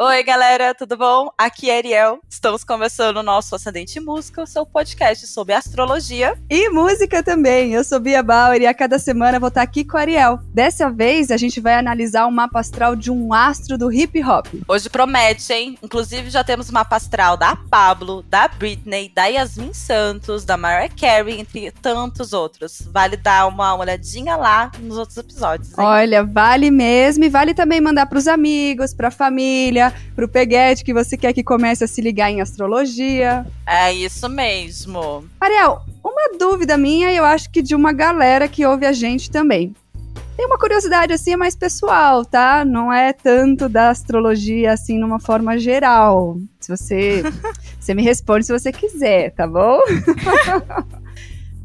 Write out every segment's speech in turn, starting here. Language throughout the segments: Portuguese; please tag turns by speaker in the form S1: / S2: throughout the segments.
S1: Oi, galera, tudo bom? Aqui é Ariel. Estamos começando o nosso Ascendente Música, o seu podcast sobre astrologia.
S2: E música também. Eu sou Bia Bauer e a cada semana vou estar aqui com a Ariel. Dessa vez, a gente vai analisar o mapa astral de um astro do hip hop.
S1: Hoje promete, hein? Inclusive, já temos o mapa astral da Pablo, da Britney, da Yasmin Santos, da Mariah Carey, entre tantos outros. Vale dar uma olhadinha lá nos outros episódios. Hein?
S2: Olha, vale mesmo e vale também mandar para os amigos, para a família pro Peguete que você quer que comece a se ligar em astrologia.
S1: É isso mesmo.
S2: Ariel, uma dúvida minha e eu acho que de uma galera que ouve a gente também. Tem uma curiosidade assim mais pessoal, tá? Não é tanto da astrologia assim numa forma geral. Se você, você me responde se você quiser, tá bom?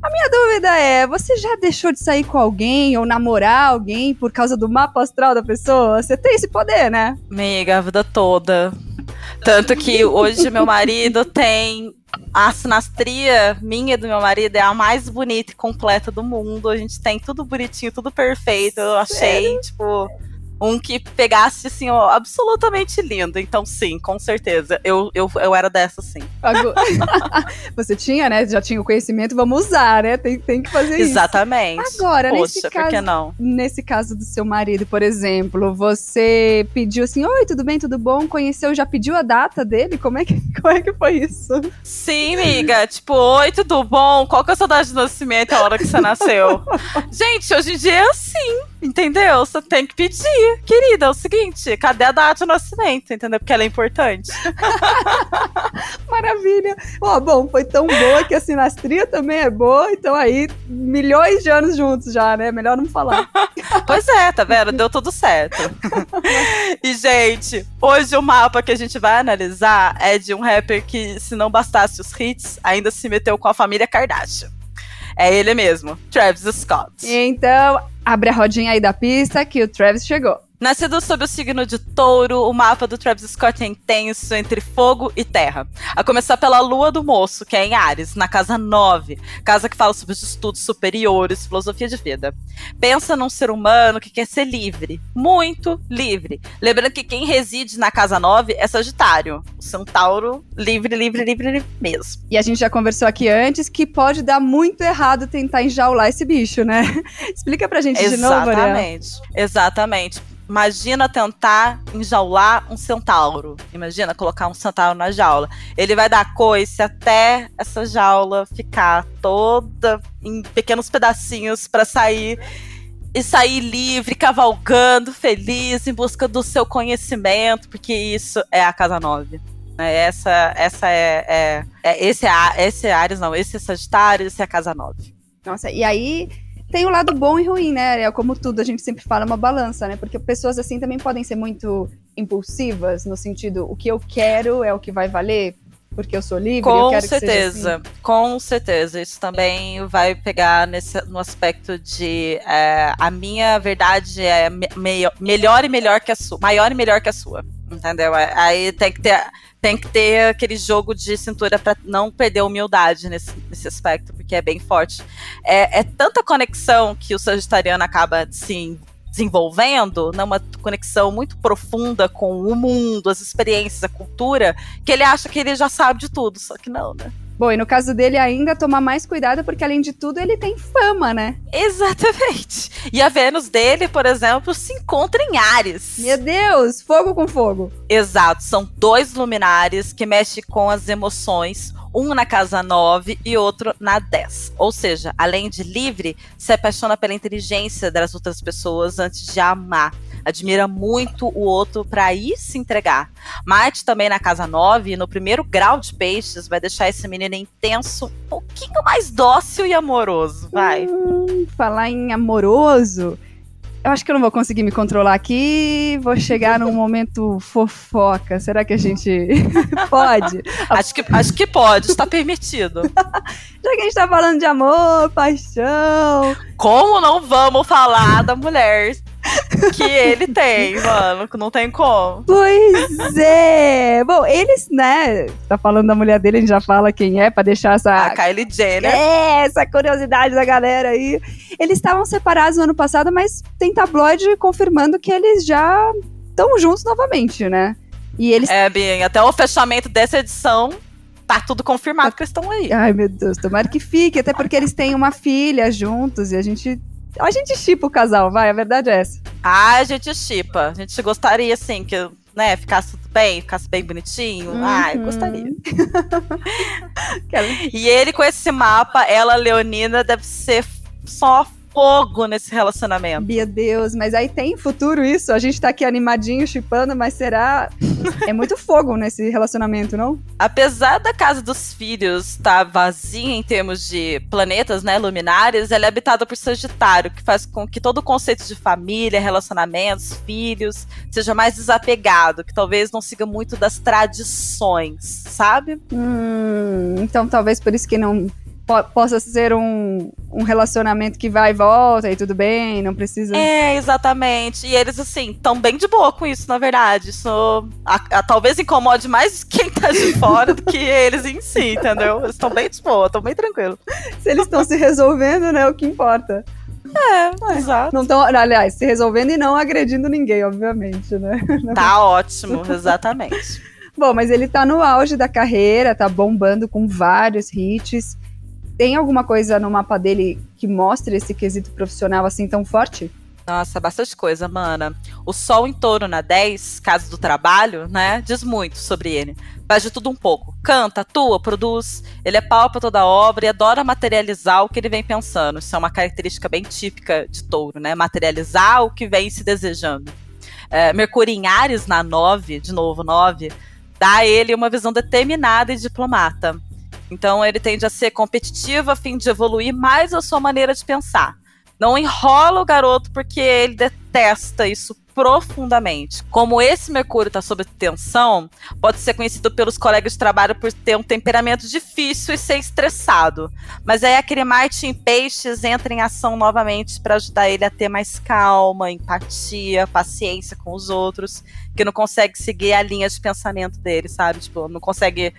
S2: A minha dúvida é: você já deixou de sair com alguém ou namorar alguém por causa do mapa astral da pessoa? Você tem esse poder, né?
S1: Amiga, a vida toda. Tanto que hoje meu marido tem. A sinastria minha do meu marido é a mais bonita e completa do mundo. A gente tem tudo bonitinho, tudo perfeito. Eu achei, Sério? tipo um que pegasse, assim, ó, absolutamente lindo. Então, sim, com certeza. Eu, eu, eu era dessa, sim.
S2: Você tinha, né? Já tinha o conhecimento, vamos usar, né? Tem, tem que fazer
S1: Exatamente.
S2: isso. Agora, Poxa, nesse caso, por que não? Nesse caso do seu marido, por exemplo, você pediu assim, oi, tudo bem, tudo bom? Conheceu, já pediu a data dele? Como é que, como é que foi isso?
S1: Sim, amiga. tipo, oi, tudo bom? Qual que é a sua data de nascimento a hora que você nasceu? Gente, hoje em dia é assim, entendeu? Você tem que pedir querida, é o seguinte, cadê a data de nascimento, entendeu? Porque ela é importante.
S2: Maravilha. Ó, oh, bom, foi tão boa que a sinastria também é boa, então aí, milhões de anos juntos já, né? Melhor não falar.
S1: pois é, tá vendo? Deu tudo certo. e, gente, hoje o mapa que a gente vai analisar é de um rapper que, se não bastasse os hits, ainda se meteu com a família Kardashian. É ele mesmo, Travis Scott.
S2: Então, abre a rodinha aí da pista que o Travis chegou.
S1: Nascido sob o signo de touro, o mapa do Travis Scott é intenso entre fogo e terra. A começar pela lua do moço, que é em Ares, na casa 9, casa que fala sobre os estudos superiores, filosofia de vida. Pensa num ser humano que quer ser livre, muito livre. Lembrando que quem reside na casa 9 é Sagitário, o centauro livre, livre, livre, livre mesmo.
S2: E a gente já conversou aqui antes que pode dar muito errado tentar enjaular esse bicho, né? Explica pra gente
S1: Exatamente.
S2: de novo,
S1: Exatamente. Exatamente Imagina tentar enjaular um centauro. Imagina colocar um centauro na jaula. Ele vai dar coice até essa jaula ficar toda em pequenos pedacinhos para sair e sair livre, cavalgando, feliz, em busca do seu conhecimento, porque isso é a casa 9. Né? Essa, essa é, é, é, esse é, esse é Ares, não, esse é Sagitário, esse é a casa 9.
S2: Nossa, e aí tem o lado bom e ruim, né? É como tudo, a gente sempre fala uma balança, né? Porque pessoas assim também podem ser muito impulsivas, no sentido, o que eu quero é o que vai valer, porque eu sou livre.
S1: Com
S2: eu
S1: certeza,
S2: assim.
S1: com certeza. Isso também vai pegar nesse, no aspecto de é, a minha verdade é me, melhor e melhor que a sua, maior e melhor que a sua. Entendeu? Aí tem que ter tem que ter aquele jogo de cintura para não perder a humildade nesse, nesse aspecto, porque é bem forte. É, é tanta conexão que o sagitariano acaba se desenvolvendo, numa né, conexão muito profunda com o mundo, as experiências, a cultura, que ele acha que ele já sabe de tudo, só que não, né?
S2: Bom, e no caso dele ainda tomar mais cuidado, porque além de tudo ele tem fama, né?
S1: Exatamente. E a Vênus dele, por exemplo, se encontra em Ares.
S2: Meu Deus, fogo com fogo.
S1: Exato, são dois luminares que mexem com as emoções, um na casa 9 e outro na 10. Ou seja, além de livre, se apaixona pela inteligência das outras pessoas antes de amar admira muito o outro para aí se entregar. Marte também na casa 9, no primeiro grau de peixes, vai deixar esse menino intenso, um pouquinho mais dócil e amoroso, vai.
S2: Hum, falar em amoroso, eu acho que eu não vou conseguir me controlar aqui. Vou chegar num momento fofoca. Será que a gente pode?
S1: Acho que, acho que pode, está permitido.
S2: Já que a gente está falando de amor, paixão.
S1: Como não vamos falar da mulher que ele tem, mano, que não tem como.
S2: Pois é. Bom, eles, né, tá falando da mulher dele, a gente já fala quem é, pra deixar essa...
S1: A Kylie Jenner.
S2: É, essa curiosidade da galera aí. Eles estavam separados no ano passado, mas tem tabloide confirmando que eles já estão juntos novamente, né? E eles.
S1: É, bem, até o fechamento dessa edição, tá tudo confirmado que eles estão aí.
S2: Ai, meu Deus, tomara que fique, até porque eles têm uma filha juntos e a gente. A gente chipa o casal, vai, a verdade é essa.
S1: Ah, a gente chipa. A gente gostaria, assim, que né, ficasse tudo bem, ficasse bem bonitinho. Uhum. Ah, eu gostaria. e ele com esse mapa, ela, Leonina, deve ser só fogo nesse relacionamento.
S2: Meu Deus, mas aí tem futuro isso? A gente tá aqui animadinho, chipando, mas será. é muito fogo nesse relacionamento, não?
S1: Apesar da casa dos filhos estar tá vazia em termos de planetas, né, luminares, ela é habitada por Sagitário, que faz com que todo o conceito de família, relacionamentos, filhos, seja mais desapegado, que talvez não siga muito das tradições, sabe?
S2: Hum, então talvez por isso que não po possa ser um, um relacionamento que vai e volta e tudo bem, não precisa.
S1: É, exatamente. E eles, assim, estão bem de boa com isso, na verdade. Isso a, a, talvez incomode mais quem tá de fora do que eles em si, entendeu? Eles estão bem de boa, estão bem tranquilos.
S2: Se eles estão se resolvendo, né? O que importa.
S1: É, exato.
S2: Não estão, aliás, se resolvendo e não agredindo ninguém, obviamente, né?
S1: Tá ótimo, exatamente.
S2: Bom, mas ele tá no auge da carreira, tá bombando com vários hits. Tem alguma coisa no mapa dele que mostre esse quesito profissional assim tão forte?
S1: Nossa, bastante coisa, mana. O sol em touro na 10, caso do trabalho, né? Diz muito sobre ele. Faz de tudo um pouco. Canta, atua, produz. Ele é pau pra toda obra e adora materializar o que ele vem pensando. Isso é uma característica bem típica de touro, né? Materializar o que vem se desejando. É, Mercúrio em Ares na 9, de novo 9, dá a ele uma visão determinada e diplomata. Então ele tende a ser competitivo a fim de evoluir mais a sua maneira de pensar. Não enrola o garoto porque ele detesta isso profundamente. Como esse Mercúrio está sob tensão, pode ser conhecido pelos colegas de trabalho por ter um temperamento difícil e ser estressado. Mas aí aquele Marte em peixes entra em ação novamente para ajudar ele a ter mais calma, empatia, paciência com os outros, que não consegue seguir a linha de pensamento dele, sabe? Tipo, não consegue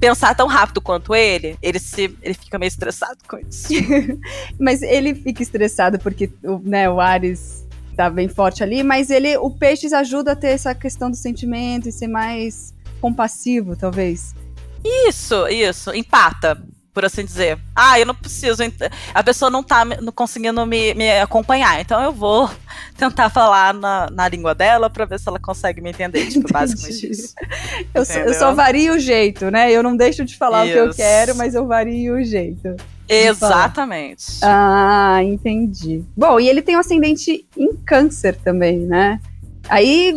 S1: pensar tão rápido quanto ele, ele se ele fica meio estressado com isso.
S2: mas ele fica estressado porque o, né, o Ares tá bem forte ali, mas ele o Peixes ajuda a ter essa questão do sentimento e ser mais compassivo, talvez.
S1: Isso, isso, empata por assim dizer. Ah, eu não preciso. A pessoa não tá conseguindo me, me acompanhar, então eu vou tentar falar na, na língua dela para ver se ela consegue me entender. Tipo, basicamente isso.
S2: eu, só, eu só vario o jeito, né? Eu não deixo de falar isso. o que eu quero, mas eu vario o jeito.
S1: Exatamente.
S2: Ah, entendi. Bom, e ele tem um ascendente em câncer também, né? Aí,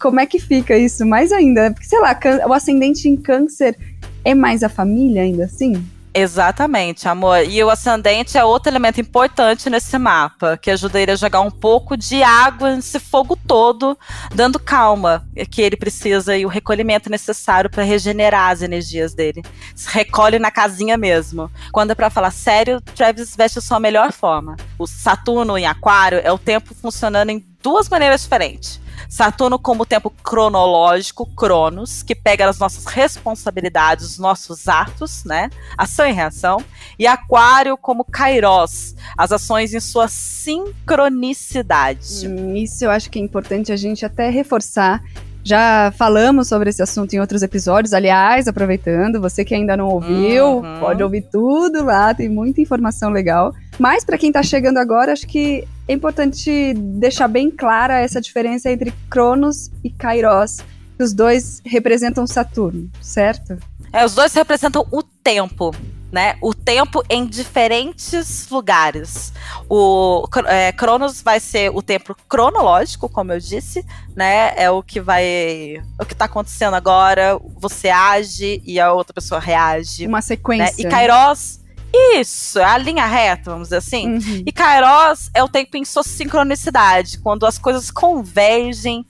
S2: como é que fica isso? Mais ainda, porque, sei lá, o ascendente em câncer é mais a família ainda assim?
S1: Exatamente, amor. E o ascendente é outro elemento importante nesse mapa, que ajuda ele a jogar um pouco de água nesse fogo todo, dando calma que ele precisa e o recolhimento necessário para regenerar as energias dele. Se recolhe na casinha mesmo. Quando é para falar sério, Travis veste a sua melhor forma. O Saturno em Aquário é o tempo funcionando em duas maneiras diferentes. Saturno como tempo cronológico, Cronos, que pega as nossas responsabilidades, os nossos atos, né? Ação e reação. E Aquário como Kairos, as ações em sua sincronicidade.
S2: Isso eu acho que é importante a gente até reforçar já falamos sobre esse assunto em outros episódios. Aliás, aproveitando, você que ainda não ouviu, uhum. pode ouvir tudo lá, tem muita informação legal. Mas para quem está chegando agora, acho que é importante deixar bem clara essa diferença entre Cronos e Kairos. Os dois representam Saturno, certo?
S1: É, os dois representam o tempo né? O tempo em diferentes lugares. O é, Cronos vai ser o tempo cronológico, como eu disse, né? É o que vai. O que tá acontecendo agora, você age e a outra pessoa reage.
S2: Uma sequência.
S1: Né? E Kairos. Isso, é a linha reta, vamos dizer assim. Uhum. E Kairos é o tempo em sua sincronicidade, quando as coisas convergem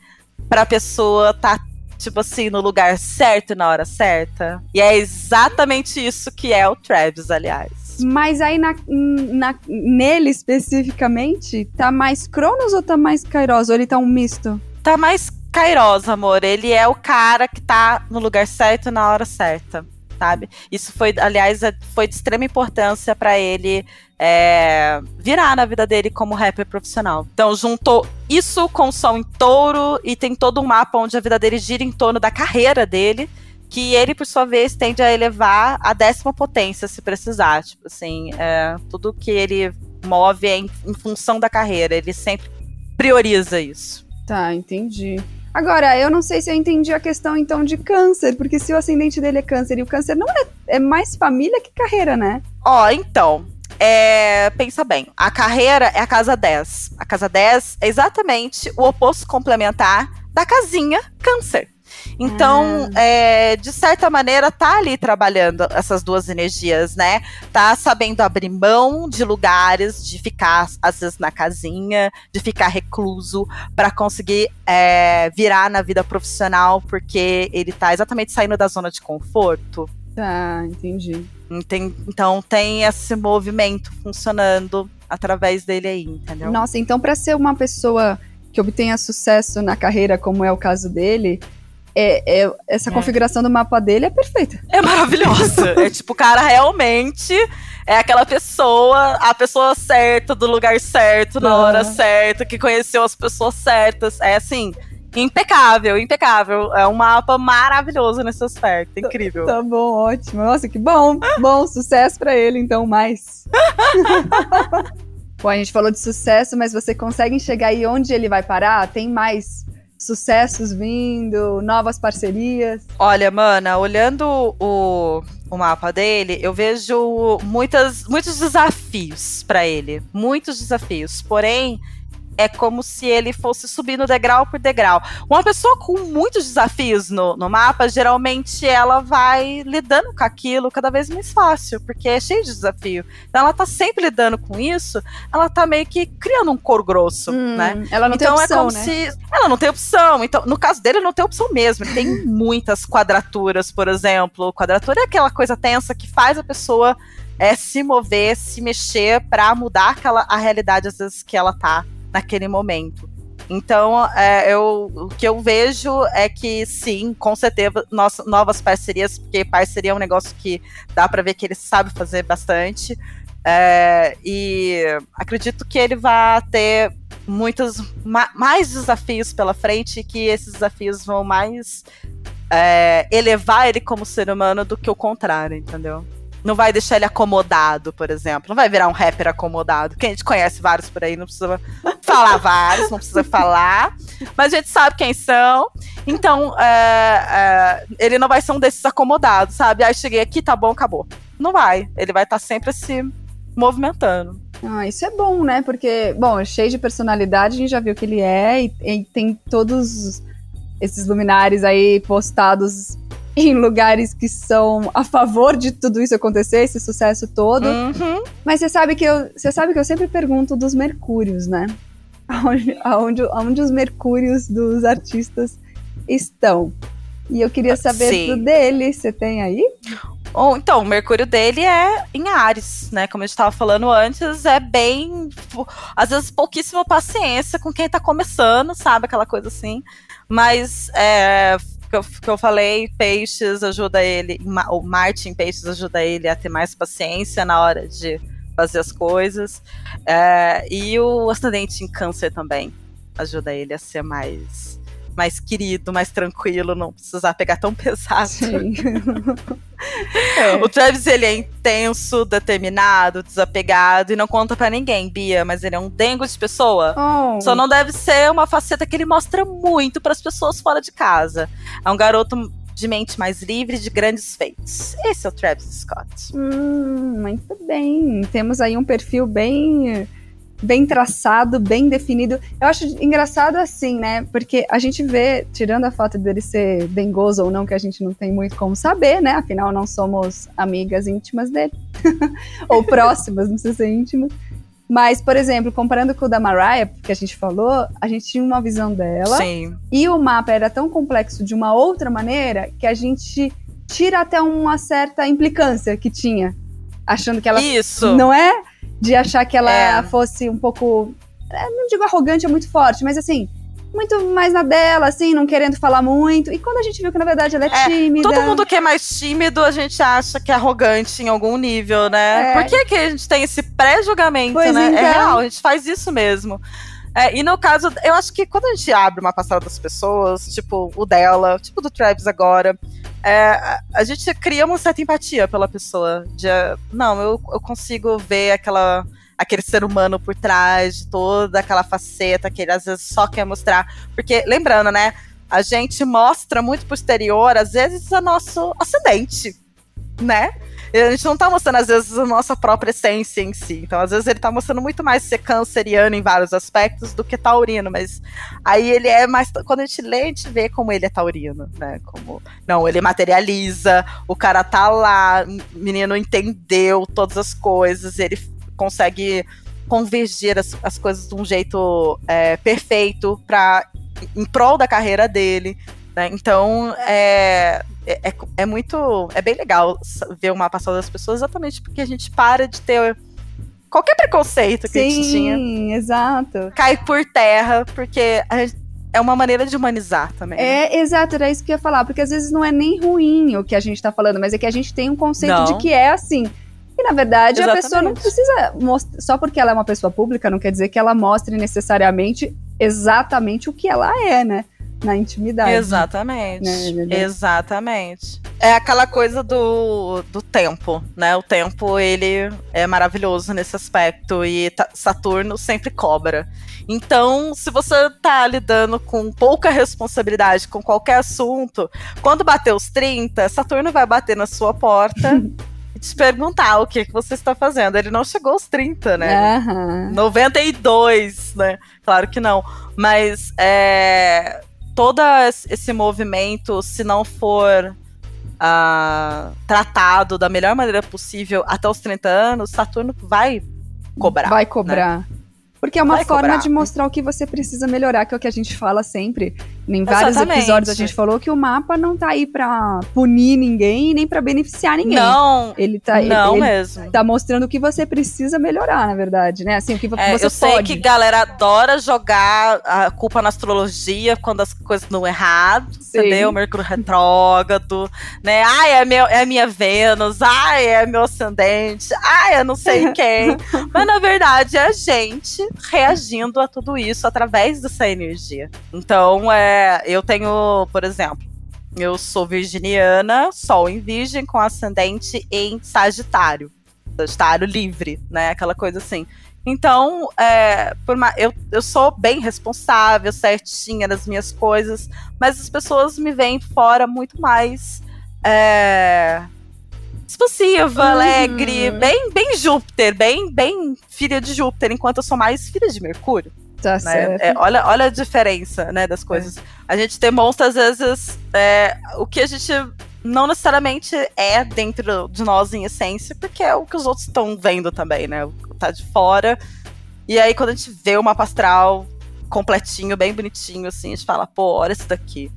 S1: para a pessoa estar tá tipo assim, no lugar certo na hora certa. E é exatamente isso que é o Travis, aliás.
S2: Mas aí na, na, nele especificamente, tá mais Cronos ou tá mais Kairos? Ou ele tá um misto?
S1: Tá mais Kairos, amor. Ele é o cara que tá no lugar certo na hora certa. Sabe? Isso foi, aliás, é, foi de extrema importância para ele é, virar na vida dele como rapper profissional. Então, juntou isso com o som em touro e tem todo um mapa onde a vida dele gira em torno da carreira dele que ele, por sua vez, tende a elevar a décima potência, se precisar. Tipo assim, é, tudo que ele move é em, em, função da carreira. Ele sempre prioriza isso.
S2: Tá, entendi. Agora, eu não sei se eu entendi a questão, então, de câncer, porque se o ascendente dele é câncer e o câncer não é, é mais família que carreira, né?
S1: Ó, então, é, pensa bem, a carreira é a casa 10. A casa 10 é exatamente o oposto complementar da casinha câncer. Então, ah. é, de certa maneira, tá ali trabalhando essas duas energias, né? Tá sabendo abrir mão de lugares, de ficar, às vezes, na casinha, de ficar recluso, para conseguir é, virar na vida profissional, porque ele tá exatamente saindo da zona de conforto.
S2: Tá, entendi.
S1: Então tem esse movimento funcionando através dele aí, entendeu?
S2: Nossa, então para ser uma pessoa que obtenha sucesso na carreira, como é o caso dele, é, é, essa é. configuração do mapa dele é perfeita.
S1: É maravilhosa. é tipo, o cara realmente é aquela pessoa, a pessoa certa, do lugar certo, na hora certa, que conheceu as pessoas certas. É assim, impecável, impecável. É um mapa maravilhoso nesse aspecto, incrível.
S2: Tá, tá bom, ótimo. Nossa, que bom. bom, sucesso para ele, então, mais. bom, a gente falou de sucesso, mas você consegue enxergar aí onde ele vai parar? Tem mais sucessos vindo, novas parcerias?
S1: Olha, mana, olhando o, o mapa dele, eu vejo muitas, muitos desafios para ele. Muitos desafios. Porém, é como se ele fosse subindo degrau por degrau. Uma pessoa com muitos desafios no, no mapa, geralmente ela vai lidando com aquilo cada vez mais fácil, porque é cheio de desafio. Então ela tá sempre lidando com isso, ela tá meio que criando um cor grosso, hum, né?
S2: Ela não
S1: então
S2: tem opção, é como
S1: né? se ela não tem opção. Então, no caso dele, não tem opção mesmo. Ele tem muitas quadraturas, por exemplo. Quadratura é aquela coisa tensa que faz a pessoa é se mover, se mexer para mudar aquela a realidade às vezes que ela tá naquele momento. Então, é, eu, o que eu vejo é que sim, com certeza, nossa, novas parcerias, porque parceria é um negócio que dá para ver que ele sabe fazer bastante. É, e acredito que ele vai ter muitos ma mais desafios pela frente e que esses desafios vão mais é, elevar ele como ser humano do que o contrário, entendeu? não vai deixar ele acomodado, por exemplo. Não vai virar um rapper acomodado. Que a gente conhece vários por aí, não precisa falar vários, não precisa falar. Mas a gente sabe quem são. Então, é, é, ele não vai ser um desses acomodados, sabe? Aí cheguei aqui, tá bom, acabou. Não vai. Ele vai estar tá sempre se movimentando.
S2: Ah, isso é bom, né? Porque, bom, cheio de personalidade, a gente já viu que ele é, e, e tem todos esses luminares aí postados em lugares que são a favor de tudo isso acontecer, esse sucesso todo.
S1: Uhum.
S2: Mas você sabe que eu, você sabe que eu sempre pergunto dos mercúrios, né? Aonde, aonde, aonde os mercúrios dos artistas estão. E eu queria saber Sim. do dele, você tem aí?
S1: Então, o Mercúrio dele é em Ares, né? Como a gente estava falando antes, é bem. Às vezes, pouquíssima paciência com quem está começando, sabe? Aquela coisa assim. Mas é, que eu, que eu falei, Peixes ajuda ele, o Martin Peixes ajuda ele a ter mais paciência na hora de fazer as coisas. É, e o ascendente em câncer também ajuda ele a ser mais mais querido, mais tranquilo, não precisar pegar tão pesado. é. O Travis, ele é intenso, determinado, desapegado e não conta para ninguém, Bia, mas ele é um dengo de pessoa.
S2: Oh.
S1: Só não deve ser uma faceta que ele mostra muito para as pessoas fora de casa. É um garoto de mente mais livre, de grandes feitos. Esse é o Travis Scott.
S2: Hum, muito bem. Temos aí um perfil bem bem traçado, bem definido. Eu acho engraçado assim, né? Porque a gente vê, tirando a foto dele ser dengoso ou não, que a gente não tem muito como saber, né? Afinal, não somos amigas íntimas dele. ou próximas, não precisa ser íntimas. Mas, por exemplo, comparando com o da Mariah, que a gente falou, a gente tinha uma visão dela.
S1: Sim.
S2: E o mapa era tão complexo de uma outra maneira que a gente tira até uma certa implicância que tinha. Achando que ela.
S1: Isso!
S2: Não é? de achar que ela é. fosse um pouco. É, não digo arrogante, é muito forte, mas assim, muito mais na dela, assim, não querendo falar muito. E quando a gente viu que, na verdade, ela é, é tímida.
S1: Todo mundo que é mais tímido, a gente acha que é arrogante em algum nível, né? É. Por que, que a gente tem esse pré-julgamento, né? É então. É real, a gente faz isso mesmo. É, e no caso, eu acho que quando a gente abre uma passada das pessoas, tipo o dela, tipo do Travis agora, é, a gente cria uma certa empatia pela pessoa. De, não, eu, eu consigo ver aquela aquele ser humano por trás de toda aquela faceta que ele às vezes só quer mostrar. Porque, lembrando, né? A gente mostra muito posterior, às vezes, o nosso ascendente, né? A gente não tá mostrando, às vezes, a nossa própria essência em si. Então, às vezes, ele tá mostrando muito mais ser canceriano em vários aspectos do que taurino. Mas aí ele é mais. Quando a gente lê, a gente vê como ele é taurino, né? Como. Não, ele materializa, o cara tá lá, o menino entendeu todas as coisas, ele consegue convergir as, as coisas de um jeito é, perfeito para em prol da carreira dele. Né? Então é, é, é, muito. É bem legal ver o mapa das pessoas, exatamente porque a gente para de ter qualquer preconceito que Sim, a gente tinha.
S2: Sim, exato.
S1: Cai por terra, porque é uma maneira de humanizar também.
S2: Né? É, exato, era isso que eu ia falar, porque às vezes não é nem ruim o que a gente tá falando, mas é que a gente tem um conceito não. de que é assim. Na verdade, Exatamente. a pessoa não precisa mostrar. Só porque ela é uma pessoa pública, não quer dizer que ela mostre necessariamente exatamente o que ela é, né? Na intimidade.
S1: Exatamente. Né? Exatamente. É aquela coisa do, do tempo, né? O tempo, ele é maravilhoso nesse aspecto. E Saturno sempre cobra. Então, se você tá lidando com pouca responsabilidade com qualquer assunto, quando bater os 30, Saturno vai bater na sua porta. te perguntar o que, que você está fazendo. Ele não chegou aos 30, né? Uhum. 92, né? Claro que não. Mas é, todo esse movimento, se não for uh, tratado da melhor maneira possível até os 30 anos, Saturno vai cobrar.
S2: Vai cobrar. Né? Porque é uma Vai forma cobrar. de mostrar o que você precisa melhorar, que é o que a gente fala sempre. Em vários Exatamente. episódios a gente falou que o mapa não tá aí pra punir ninguém nem pra beneficiar ninguém.
S1: Não.
S2: Ele tá,
S1: não
S2: ele,
S1: mesmo.
S2: tá mostrando o que você precisa melhorar, na verdade, né? Assim, o que é, você
S1: eu sei que galera adora jogar a culpa na astrologia quando as coisas não errado, Sim. entendeu? Mercúrio retrógrado, né? Ai, é, meu, é minha Vênus, ai, é meu ascendente, ai, eu não sei quem. Mas na verdade é a gente reagindo a tudo isso através dessa energia. Então, é, eu tenho, por exemplo, eu sou virginiana, sol em virgem, com ascendente em Sagitário. Sagitário livre, né? Aquela coisa assim. Então, é, por uma, eu, eu sou bem responsável, certinha nas minhas coisas, mas as pessoas me veem fora muito mais é, expansiva, uhum. alegre, bem, bem Júpiter, bem, bem filha de Júpiter, enquanto eu sou mais filha de Mercúrio.
S2: Tá
S1: né? É, olha, olha a diferença, né, das coisas. É. A gente demonstra, às vezes, é, o que a gente não necessariamente é dentro de nós em essência, porque é o que os outros estão vendo também, né? Tá de fora. E aí, quando a gente vê o mapa astral completinho, bem bonitinho, assim, a gente fala, pô, olha isso daqui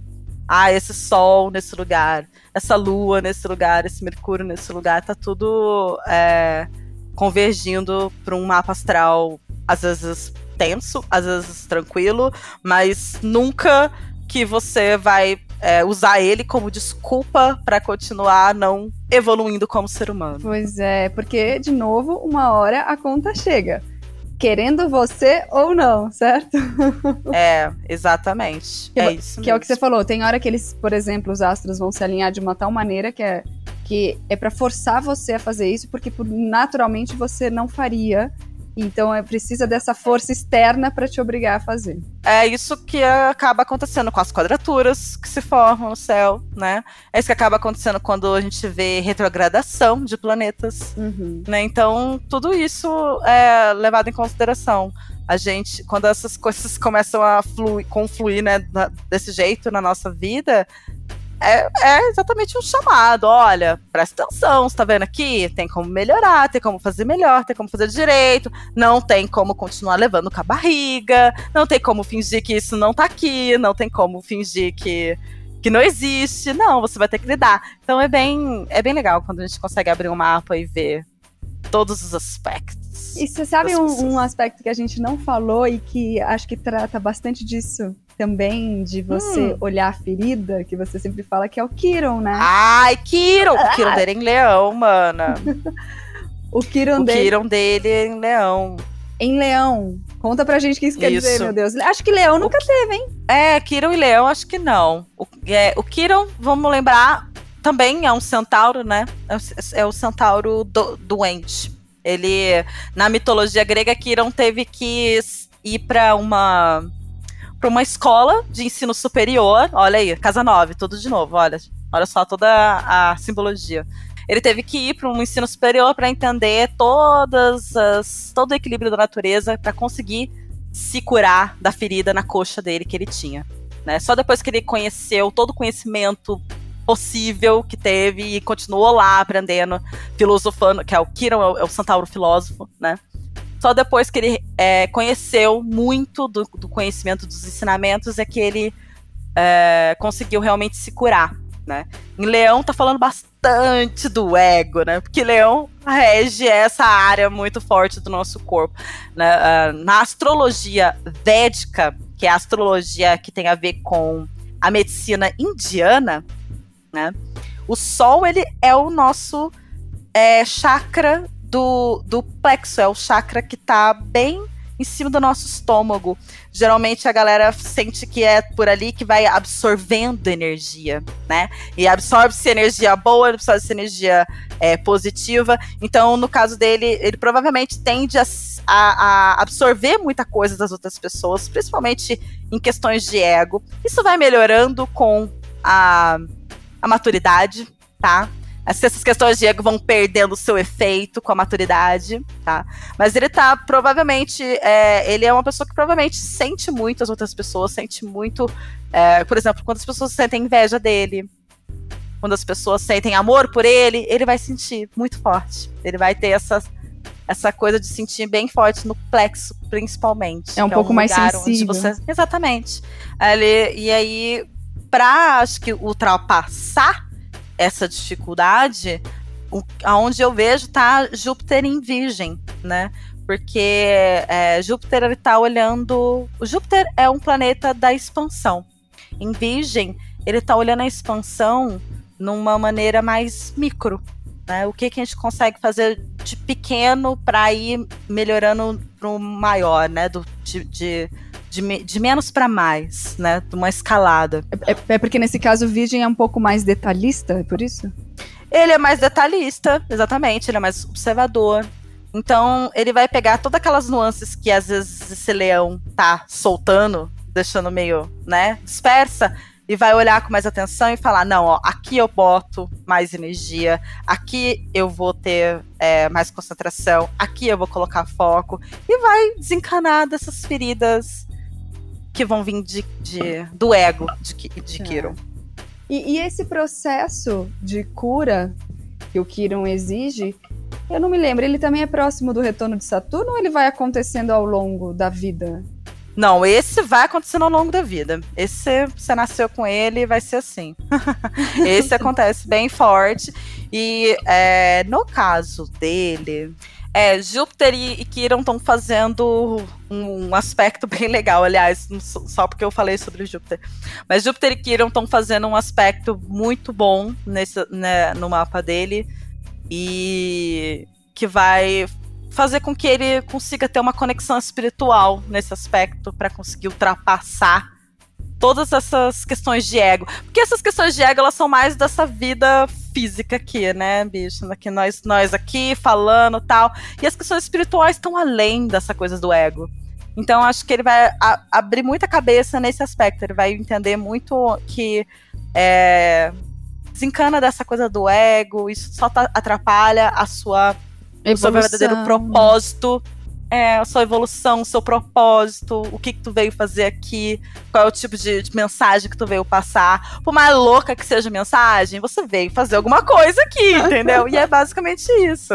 S1: ah, esse sol nesse lugar, essa lua nesse lugar, esse mercúrio nesse lugar, tá tudo é, convergindo para um mapa astral, às vezes tenso, às vezes tranquilo, mas nunca que você vai é, usar ele como desculpa para continuar não evoluindo como ser humano.
S2: Pois é, porque, de novo, uma hora a conta chega querendo você ou não, certo?
S1: É, exatamente.
S2: Que,
S1: é isso.
S2: Que mesmo. é o que você falou. Tem hora que eles, por exemplo, os astros vão se alinhar de uma tal maneira que é que é para forçar você a fazer isso, porque naturalmente você não faria então é precisa dessa força externa para te obrigar a fazer.
S1: É isso que acaba acontecendo com as quadraturas que se formam no céu, né? É isso que acaba acontecendo quando a gente vê retrogradação de planetas, uhum. né? Então tudo isso é levado em consideração. A gente, quando essas coisas começam a fluir, confluir, né, desse jeito na nossa vida, é, é, exatamente um chamado. Olha, presta atenção, você tá vendo aqui? Tem como melhorar, tem como fazer melhor, tem como fazer direito, não tem como continuar levando com a barriga, não tem como fingir que isso não tá aqui, não tem como fingir que, que não existe. Não, você vai ter que lidar. Então é bem, é bem legal quando a gente consegue abrir um mapa e ver todos os aspectos.
S2: E você sabe um, um, aspecto que a gente não falou e que acho que trata bastante disso também de você hum. olhar a ferida, que você sempre fala que é o Kiron, né?
S1: Ai, Kiron! O Kiron dele é em leão, mana.
S2: o Kiron
S1: o
S2: dele...
S1: Kiron dele é em leão.
S2: Em leão. Conta pra gente o que isso quer isso. dizer, meu Deus. Acho que leão nunca o... teve, hein?
S1: É, Kiron e leão, acho que não. O, é, o Kiron, vamos lembrar, também é um centauro, né? É o, é o centauro do, doente. Ele, na mitologia grega, Kiron teve que ir para uma para uma escola de ensino superior. Olha aí, Casa 9, tudo de novo, olha. Olha só toda a, simbologia. Ele teve que ir para um ensino superior para entender todas as, todo o equilíbrio da natureza para conseguir se curar da ferida na coxa dele que ele tinha. Né? Só depois que ele conheceu todo o conhecimento possível que teve e continuou lá aprendendo, filosofando, que é o Kiron, é o, é o centauro filósofo, né? Só depois que ele é, conheceu muito do, do, conhecimento dos ensinamentos é que ele é, conseguiu realmente se curar, né? Em Leão tá falando bastante do ego, né? Porque Leão rege essa área muito forte do nosso corpo. Né? Uh, na astrologia védica, que é a astrologia que tem a ver com a medicina indiana, né? O Sol ele é o nosso é, chakra do, do plexo, é o chakra que tá bem em cima do nosso estômago. Geralmente a galera sente que é por ali que vai absorvendo energia, né? E absorve-se energia boa, absorve-se energia é, positiva. Então, no caso dele, ele provavelmente tende a, a, a, absorver muita coisa das outras pessoas, principalmente em questões de ego. Isso vai melhorando com a, a maturidade, tá? Essas questões de ego vão perdendo seu efeito com a maturidade, tá? Mas ele tá provavelmente, é, ele é uma pessoa que provavelmente sente muito as outras pessoas, sente muito, é, por exemplo, quando as pessoas sentem inveja dele, quando as pessoas sentem amor por ele, ele vai sentir muito forte. Ele vai ter essa, essa coisa de sentir bem forte no plexo, principalmente.
S2: É um pouco é um mais sensível.
S1: Você, exatamente. Ele, e aí, pra, acho que, ultrapassar essa dificuldade, o, aonde eu vejo tá Júpiter em Virgem, né? Porque é, Júpiter ele tá olhando. O Júpiter é um planeta da expansão. Em Virgem, ele tá olhando a expansão numa maneira mais micro. Né? O que, que a gente consegue fazer de pequeno para ir melhorando para o maior, né? Do, de, de de, de menos para mais, né? De uma escalada.
S2: É, é, é, porque nesse caso o Virgem é um pouco mais detalhista, é por isso?
S1: Ele é mais detalhista, exatamente, ele é mais observador. Então, ele vai pegar todas aquelas nuances que às vezes esse leão tá soltando, deixando meio, né, dispersa, e vai olhar com mais atenção e falar: não, ó, aqui eu boto mais energia, aqui eu vou ter é, mais concentração, aqui eu vou colocar foco, e vai desencanar dessas feridas que vão vir de, de do ego de, de é. Kiron.
S2: E, e, esse processo de cura que o Kiron exige, eu não me lembro, ele também é próximo do retorno de Saturno ou ele vai acontecendo ao longo da vida?
S1: Não, esse vai acontecendo ao longo da vida. Esse, você nasceu com ele, vai ser assim. esse acontece bem forte. E é, no caso dele, é, Júpiter e, Kiron estão fazendo um, um, aspecto bem legal, aliás, só porque eu falei sobre Júpiter. Mas Júpiter e Kiron estão fazendo um aspecto muito bom nesse, né, no mapa dele e que vai fazer com que ele consiga ter uma conexão espiritual nesse aspecto para conseguir ultrapassar todas essas questões de ego. Porque essas questões de ego, elas são mais dessa vida física aqui, né, bicho? Que nós, nós aqui falando tal. E as questões espirituais estão além dessa coisa do ego. Então, acho que ele vai a, abrir muita cabeça nesse aspecto. Ele vai entender muito que é, desencana dessa coisa do ego, isso só tá, atrapalha a sua, o seu verdadeiro propósito é, a sua evolução, o seu propósito, o que, que tu veio fazer aqui, qual é o tipo de, de, mensagem que tu veio passar. Por mais louca que seja a mensagem, você veio fazer alguma coisa aqui, entendeu? e é basicamente isso.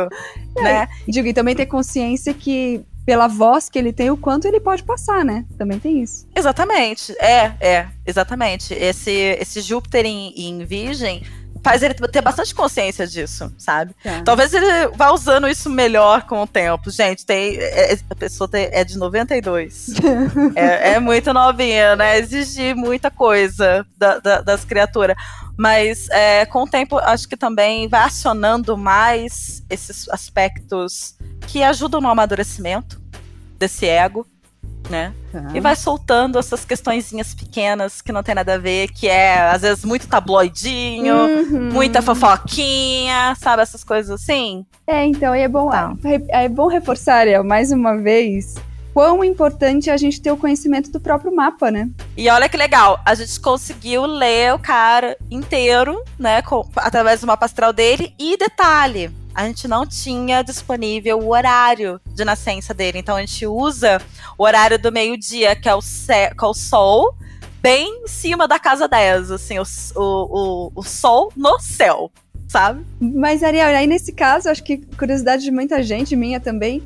S1: É, né?
S2: Digo, e também ter consciência que pela voz que ele tem, o quanto ele pode passar, né? Também tem isso.
S1: Exatamente. É, é, exatamente. Esse, esse Júpiter em, em Virgem faz ele ter bastante consciência disso, sabe?
S2: Tá.
S1: Talvez ele vá usando isso melhor com o tempo. Gente, tem. é- é- a pessoa tem- é de 92. é, é muito novinha, né? Exige muita coisa da- da- das criaturas. Mas é, com o tempo, acho que também vai acionando mais esses aspectos que ajudam no amadurecimento desse ego, né?
S2: Tá.
S1: E vai soltando essas questõezinhas pequenas que não tem nada a ver, que é, às vezes, muito tabloidinho,
S2: Uhum.
S1: muita fofoquinha, sabe? Essas coisas assim.
S2: É, então, e é bom,
S1: Tá.
S2: é, é bom reforçar, Ariel, mais uma vez, quão importante é a gente ter o conhecimento do próprio mapa, né?
S1: E olha que legal, a gente conseguiu ler o cara inteiro, né, com- através do mapa astral dele. E detalhe, a gente não tinha disponível o horário de nascença dele. Então a gente usa o horário do meio-dia, que, é que é o sol, bem em cima da casa 10, assim, o, o, o sol no céu, sabe?
S2: Mas, Ariel, aí nesse caso, acho que curiosidade de muita gente, minha também,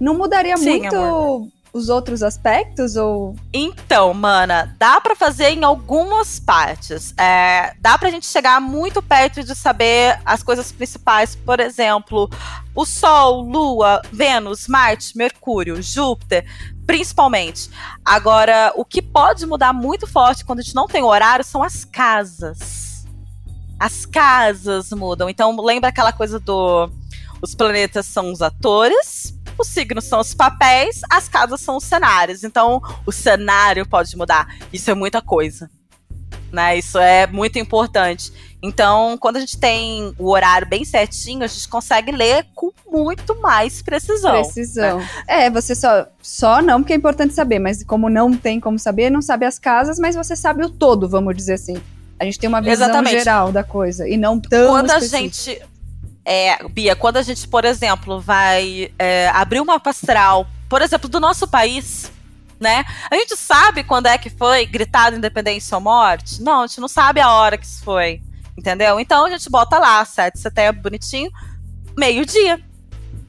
S2: não mudaria
S1: Sim,
S2: muito
S1: amor.
S2: Os outros aspectos? Ou.
S1: Então, mana, dá pra fazer em algumas partes. É, dá pra gente chegar muito perto de saber as coisas principais. Por exemplo, o Sol, Lua, Vênus, Marte, Mercúrio, Júpiter, principalmente. Agora, o que pode mudar muito forte quando a gente não tem horário são as casas. As casas mudam. Então, lembra aquela coisa do. Os planetas são os atores, os signos são os papéis, as casas são os cenários. Então, o cenário pode mudar. Isso é muita coisa. Né? Isso é muito importante. Então, quando a gente tem o horário bem certinho, a gente consegue ler com muito mais precisão.
S2: Precisão. É, você só. Só não, porque é importante saber, mas como não tem como saber, não sabe as casas, mas você sabe o todo, vamos dizer assim. A gente tem uma visão
S1: Exatamente.
S2: geral da coisa e não tão
S1: quando a
S2: específica.
S1: gente. É, Bia, quando a gente, por exemplo, vai é, abrir uma astral, por exemplo, do nosso país, né? A gente sabe quando é que foi gritado independência ou morte? Não, a gente não sabe a hora que isso foi. Entendeu? Então a gente bota lá, 7 de setembro, bonitinho, meio-dia.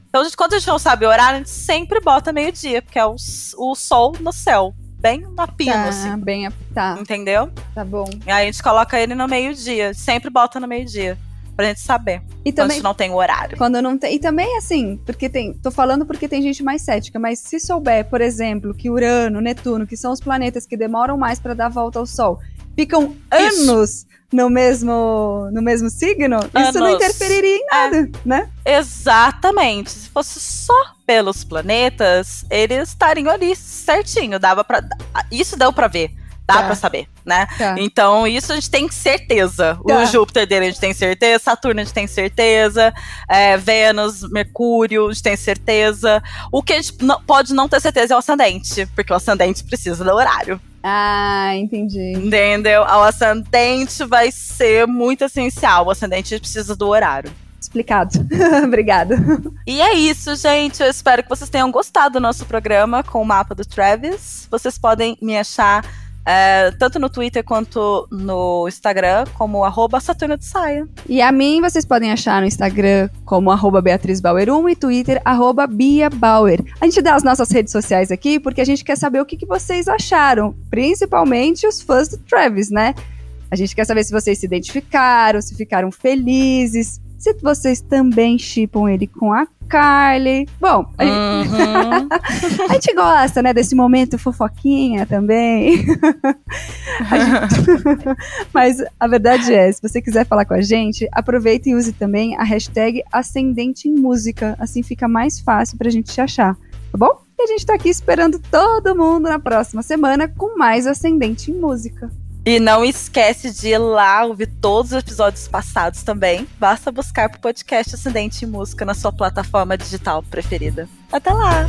S1: Então, a gente, quando a gente não sabe o horário, a gente sempre bota meio-dia, porque é o, o sol no céu. Bem na
S2: Tá,
S1: assim.
S2: bem, tá,
S1: Entendeu?
S2: tá bom.
S1: E aí a gente coloca ele no meio-dia. Sempre bota no meio-dia. Pra gente saber.
S2: E
S1: Quando
S2: também
S1: gente não tem o horário.
S2: Quando não tem. E também, assim, porque tem. Tô falando porque tem gente mais cética, mas se souber, por exemplo, que Urano, Netuno, que são os planetas que demoram mais pra dar volta ao Sol, ficam
S1: Isso.
S2: anos no mesmo, no mesmo signo, isso não
S1: Anos.
S2: interferiria em nada, né?
S1: Exatamente. Se fosse só pelos planetas, eles estariam ali certinho. Dava para Isso deu pra ver. Dá
S2: Tá.
S1: pra saber, né?
S2: Tá.
S1: Então, isso a gente tem certeza.
S2: Tá.
S1: O Júpiter dele a gente tem certeza, Saturno a gente tem certeza, é, Vênus, Mercúrio a gente tem certeza. O que a gente não- pode não ter certeza é o ascendente, porque o ascendente precisa do horário.
S2: Ah, entendi.
S1: Entendeu? O ascendente vai ser muito essencial. O ascendente precisa do horário.
S2: Explicado. Obrigada.
S1: E é isso, gente. Eu espero que vocês tenham gostado do nosso programa com o mapa do Travis. Vocês podem me achar é, tanto no Twitter quanto no Instagram como arroba Saturno de Saia.
S2: E a mim vocês podem achar no Instagram como arroba Beatriz Bauer 1 e Twitter arroba Bia Bauer. A gente dá as nossas redes sociais aqui porque a gente quer saber o que, que vocês acharam, principalmente os fãs do Travis, né? A gente quer saber se vocês se identificaram, se ficaram felizes, se vocês também chipam ele com a Carly. Bom, a, gente,
S1: Uhum.
S2: a gente gosta, né, desse momento fofoquinha também. A gente- Mas a verdade é, se você quiser falar com a gente, aproveita e use também a hashtag Ascendente em Música. Assim fica mais fácil pra gente te achar, tá bom? E a gente tá aqui esperando todo mundo na próxima semana com mais Ascendente em Música.
S1: E não esquece de ir lá ouvir todos os episódios passados também. Basta buscar pro podcast Ascendente em Música na sua plataforma digital preferida. Até lá!